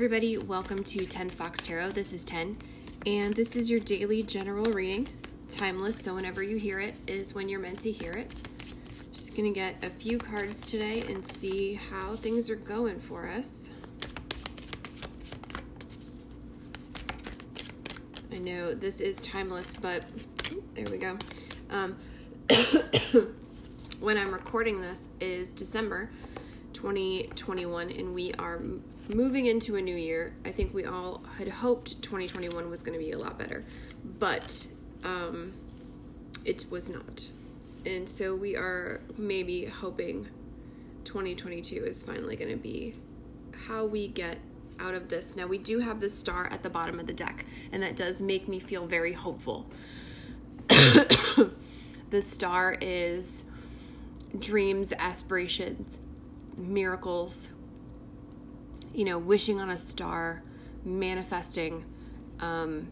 everybody. Welcome to 10 Fox Tarot. This is 10, and this is your daily general reading. Timeless, so whenever you hear it is when you're meant to hear it. Just gonna get a few cards today and see how things are going for us. I know this is timeless, but there we go. Um, when I'm recording this is December 2021, and we are moving into a new year. I think we all had hoped 2021 was going to be a lot better, but um, it was not. And so we are maybe hoping 2022 is finally going to be how we get out of this. Now, we do have the star at the bottom of the deck, and that does make me feel very hopeful. the star is dreams, aspirations, miracles, you know, wishing on a star, manifesting, um,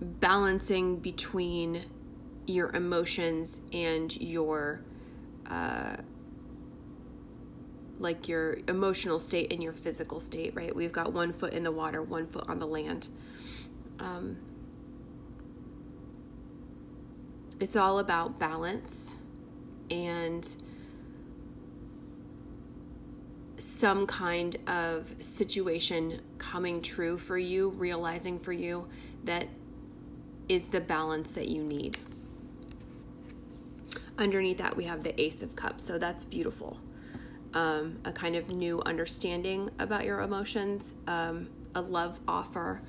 balancing between your emotions and your uh, like your emotional state and your physical state, right? We've got one foot in the water, one foot on the land. Um, it's all about balance and some kind of situation coming true for you, realizing for you that is the balance that you need. Underneath that, we have the Ace of Cups, so that's beautiful. Um, a kind of new understanding about your emotions, um, a love offer.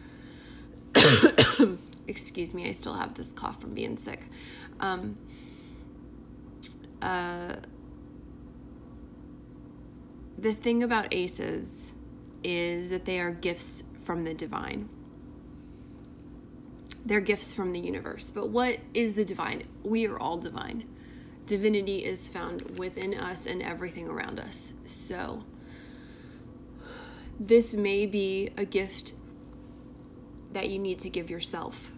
Excuse me, I still have this cough from being sick. Um, uh, the thing about aces is that they are gifts from the divine. They're gifts from the universe. But what is the divine? We are all divine. Divinity is found within us and everything around us. So, this may be a gift that you need to give yourself.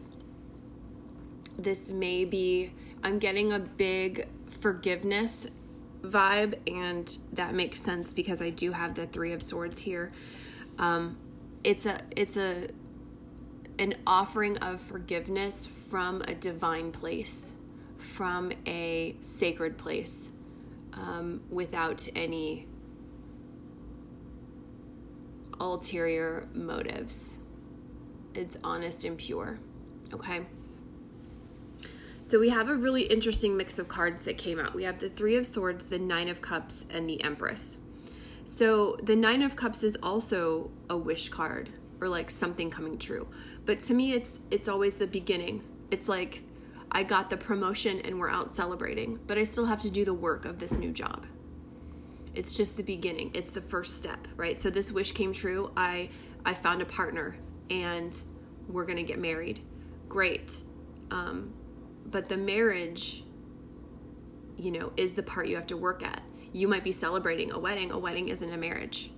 This may be, I'm getting a big forgiveness vibe, and that makes sense because I do have the Three of Swords here. Um, it's a it's a an offering of forgiveness from a divine place, from a sacred place, um, without any ulterior motives. It's honest and pure. Okay. So we have a really interesting mix of cards that came out. We have the Three of Swords, the Nine of Cups, and the Empress. So the Nine of Cups is also a wish card or like something coming true. But to me it's it's always the beginning. It's like I got the promotion and we're out celebrating, but I still have to do the work of this new job. It's just the beginning. It's the first step, right? So this wish came true. I I found a partner and we're going to get married. Great. Um, but the marriage you know is the part you have to work at. You might be celebrating a wedding a wedding isn't a marriage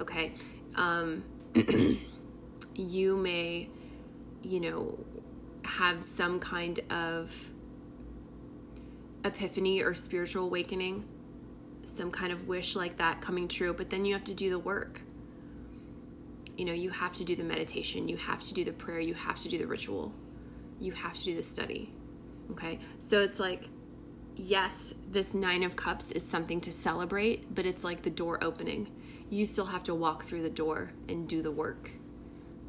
okay? Um, you may you know have some kind of epiphany or spiritual awakening some kind of wish like that coming true but then you have to do the work. You know you have to do the meditation you have to do the prayer you have to do the ritual you have to do the study Okay. So it's like, yes, this Nine of Cups is something to celebrate, but it's like the door opening. You still have to walk through the door and do the work.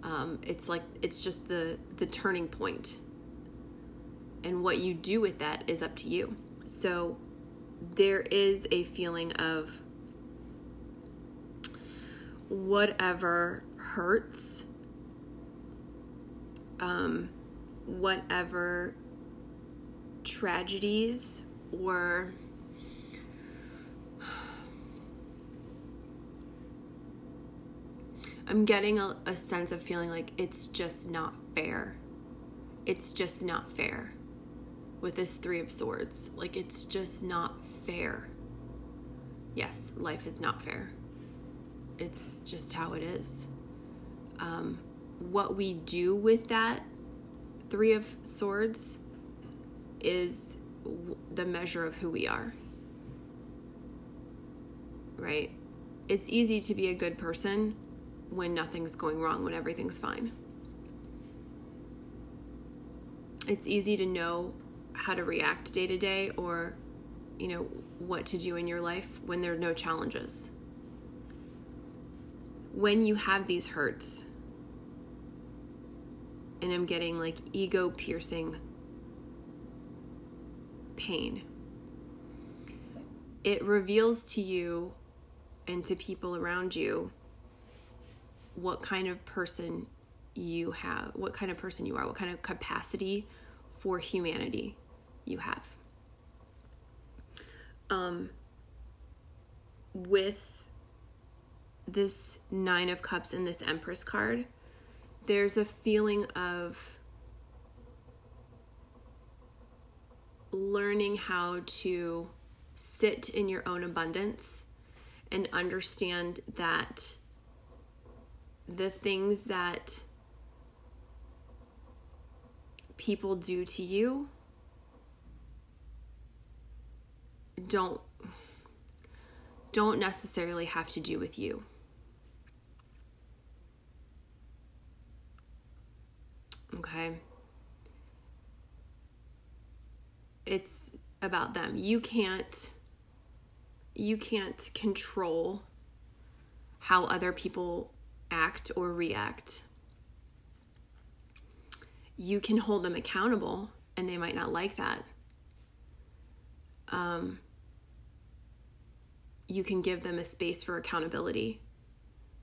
Um, it's like it's just the the turning point, and what you do with that is up to you. So there is a feeling of whatever hurts, um, whatever tragedies or I'm getting a, a, sense of feeling like it's just not fair. It's just not fair with this Three of Swords. Like, it's just not fair. Yes, life is not fair. It's just how it is. Um, what we do with that Three of Swords is the measure of who we are. Right? It's easy to be a good person when nothing's going wrong, when everything's fine. It's easy to know how to react day to day or, you know, what to do in your life when there are no challenges. When you have these hurts, and I'm getting like ego piercing pain, it reveals to you and to people around you what kind of person you have, what kind of person you are, what kind of capacity for humanity you have. Um, with this Nine of Cups and this Empress card, there's a feeling of learning how to sit in your own abundance and understand that the things that people do to you don't don't necessarily have to do with you. Okay? It's about them. You can't you can't control how other people act or react. You can hold them accountable and they might not like that. Um, you can give them a space for accountability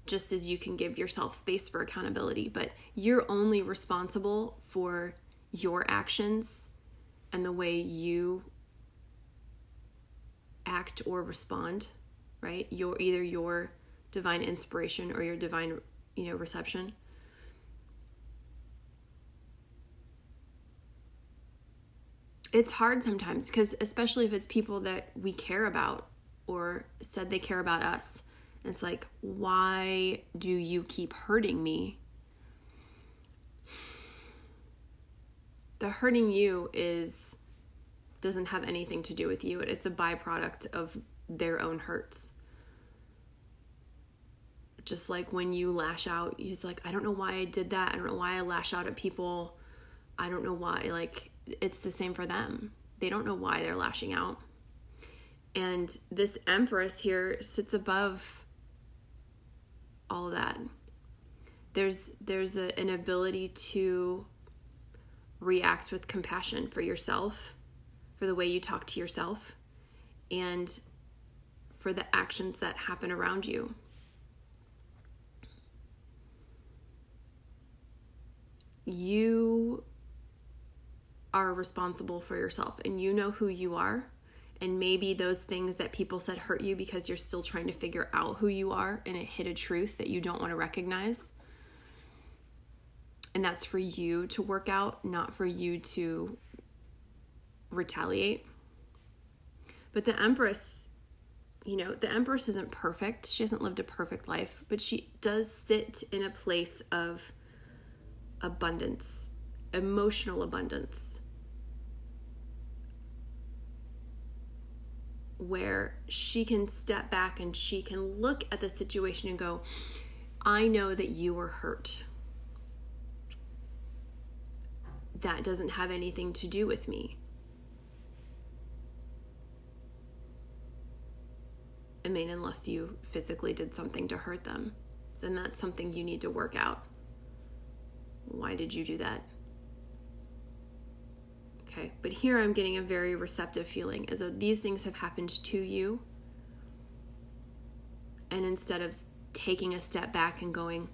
just as you can give yourself space for accountability but you're only responsible for your actions and the way you act or respond right? Your either your divine inspiration or your divine you know reception. It's hard sometimes because especially if it's people that we care about or said they care about us it's like why do you keep hurting me the hurting you is doesn't have anything to do with you. It's a byproduct of their own hurts. Just like when you lash out, he's like, I don't know why I did that. I don't know why I lash out at people. I don't know why. Like, it's the same for them. They don't know why they're lashing out. And this Empress here sits above all that. There's there's a, an ability to react with compassion for yourself for the way you talk to yourself, and for the actions that happen around you. You are responsible for yourself and you know who you are. And maybe those things that people said hurt you because you're still trying to figure out who you are and it hit a truth that you don't want to recognize. And that's for you to work out, not for you to retaliate. But the Empress, you know, the Empress isn't perfect. She hasn't lived a perfect life, but she does sit in a place of abundance, emotional abundance, where she can step back and she can look at the situation and go, I know that you were hurt. That doesn't have anything to do with me. I mean, unless you physically did something to hurt them, then that's something you need to work out. Why did you do that? Okay, but here I'm getting a very receptive feeling as though these things have happened to you. And instead of taking a step back and going,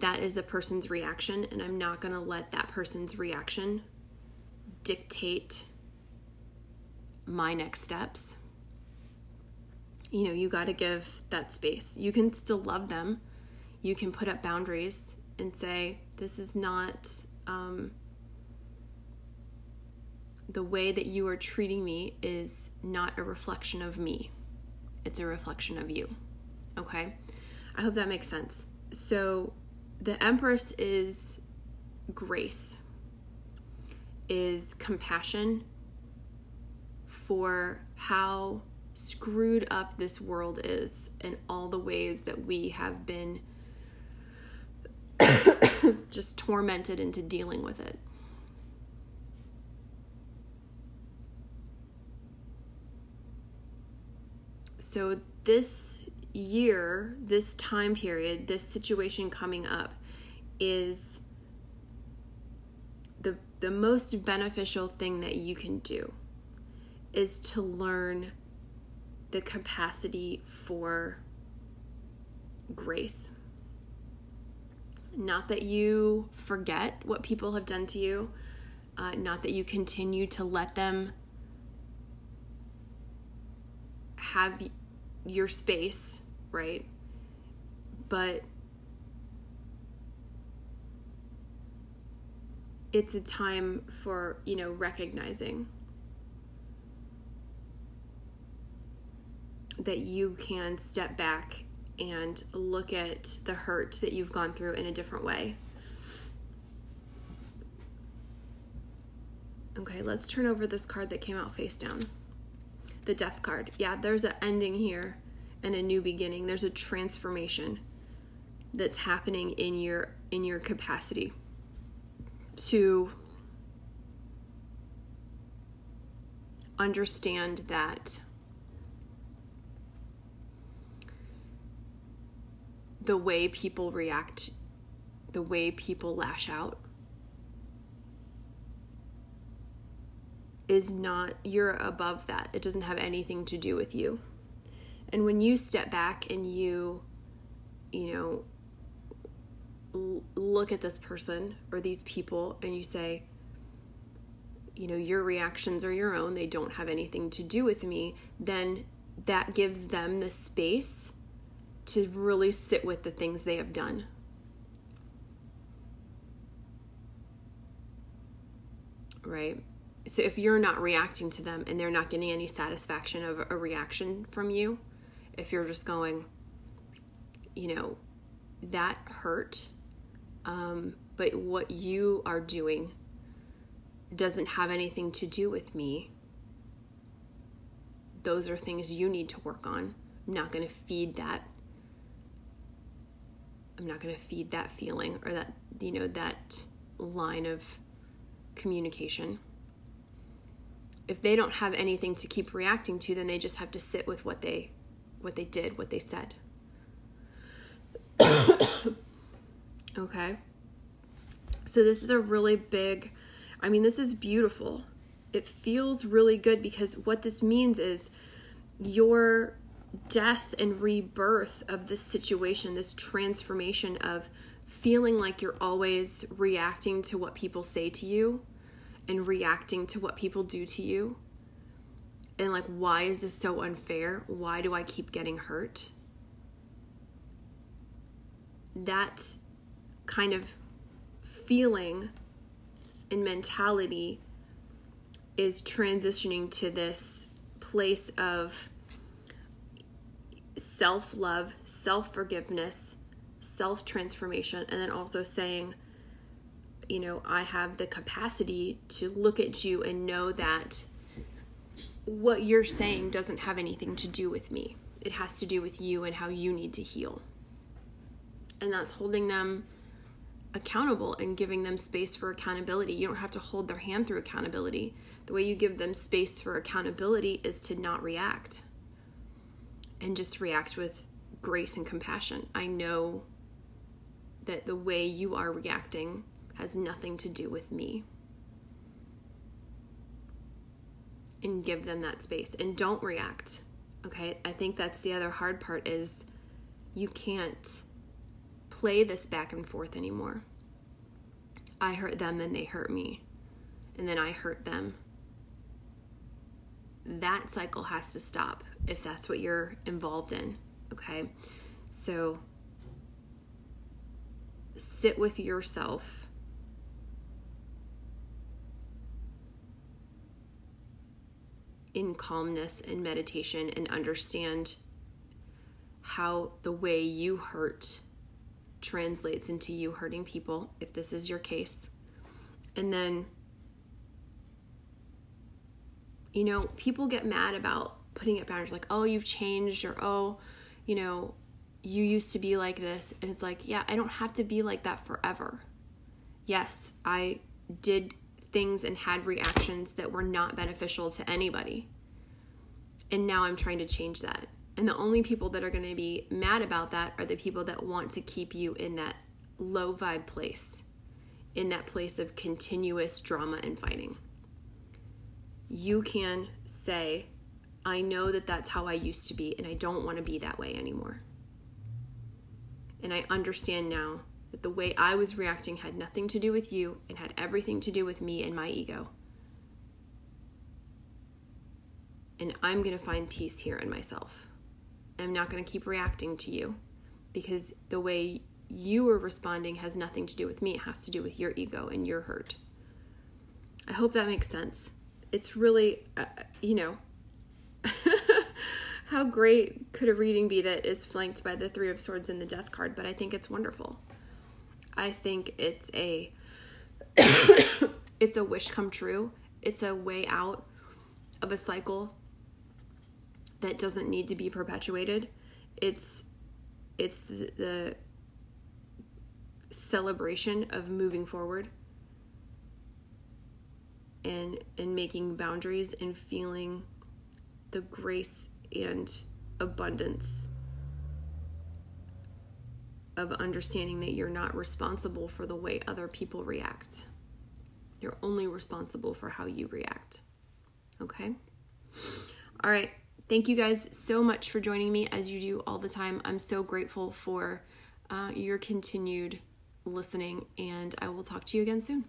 that is a person's reaction, and I'm not going to let that person's reaction dictate my next steps you know, you got to give that space. You can still love them. You can put up boundaries and say, this is not um, the way that you are treating me is not a reflection of me, it's a reflection of you. Okay? I hope that makes sense. So, the Empress is grace, is compassion for how screwed up this world is and all the ways that we have been just tormented into dealing with it. So, this year, this time period, this situation coming up is the, the most beneficial thing that you can do is to learn the capacity for grace. Not that you forget what people have done to you, uh, not that you continue to let them have your space, right? But it's a time for, you know, recognizing that you can step back and look at the hurt that you've gone through in a different way. Okay, let's turn over this card that came out face down the death card. Yeah, there's an ending here and a new beginning. There's a transformation that's happening in your in your capacity to understand that the way people react, the way people lash out is not, you're above that. It doesn't have anything to do with you. And when you step back and you, you know, l- look at this person or these people and you say, you know, your reactions are your own, they don't have anything to do with me, then that gives them the space to really sit with the things they have done. Right? so if you're not reacting to them and they're not getting any satisfaction of a reaction from you if you're just going you know that hurt um, but what you are doing doesn't have anything to do with me those are things you need to work on. I'm not going to feed that i'm not going to feed that feeling or that you know that line of communication. If they don't have anything to keep reacting to, then they just have to sit with what they what they did, what they said. okay. So this is a really big I mean this is beautiful. It feels really good because what this means is your death and rebirth of this situation, this transformation of feeling like you're always reacting to what people say to you and reacting to what people do to you and like why is this so unfair? Why do i keep getting hurt? That kind of feeling and mentality is transitioning to this place of self love, self forgiveness, self transformation, and then also saying, you know, I have the capacity to look at you and know that what you're saying doesn't have anything to do with me. It has to do with you and how you need to heal. And that's holding them accountable and giving them space for accountability. You don't have to hold their hand through accountability. The way you give them space for accountability is to not react and just react with grace and compassion. I know that the way you are reacting has nothing to do with me. And give them that space and don't react. Okay? I think that's the other hard part is you can't play this back and forth anymore. I hurt them, then they hurt me. And then I hurt them. That cycle has to stop if that's what you're involved in. Okay? So sit with yourself in calmness and meditation and understand how the way you hurt translates into you hurting people, if this is your case. And then, you know, people get mad about putting it boundaries like, oh, you've changed, or oh, you know, you used to be like this. And it's like, yeah, I don't have to be like that forever. Yes, I did things and had reactions that were not beneficial to anybody. And now I'm trying to change that. And the only people that are going to be mad about that are the people that want to keep you in that low vibe place, in that place of continuous drama and fighting. You can say, I know that that's how I used to be, and I don't want to be that way anymore. And I understand now that the way I was reacting had nothing to do with you and had everything to do with me and my ego. And I'm going to find peace here in myself. I'm not going to keep reacting to you because the way you were responding has nothing to do with me. It has to do with your ego and your hurt. I hope that makes sense. It's really, uh, you know, how great could a reading be that is flanked by the Three of Swords and the Death card? But I think it's wonderful. I think it's a it's a wish come true. It's a way out of a cycle that doesn't need to be perpetuated. It's it's the, the celebration of moving forward and and making boundaries and feeling the grace and abundance of understanding that you're not responsible for the way other people react. You're only responsible for how you react. Okay? All right. Thank you guys so much for joining me as you do all the time. I'm so grateful for uh, your continued listening, and I will talk to you again soon.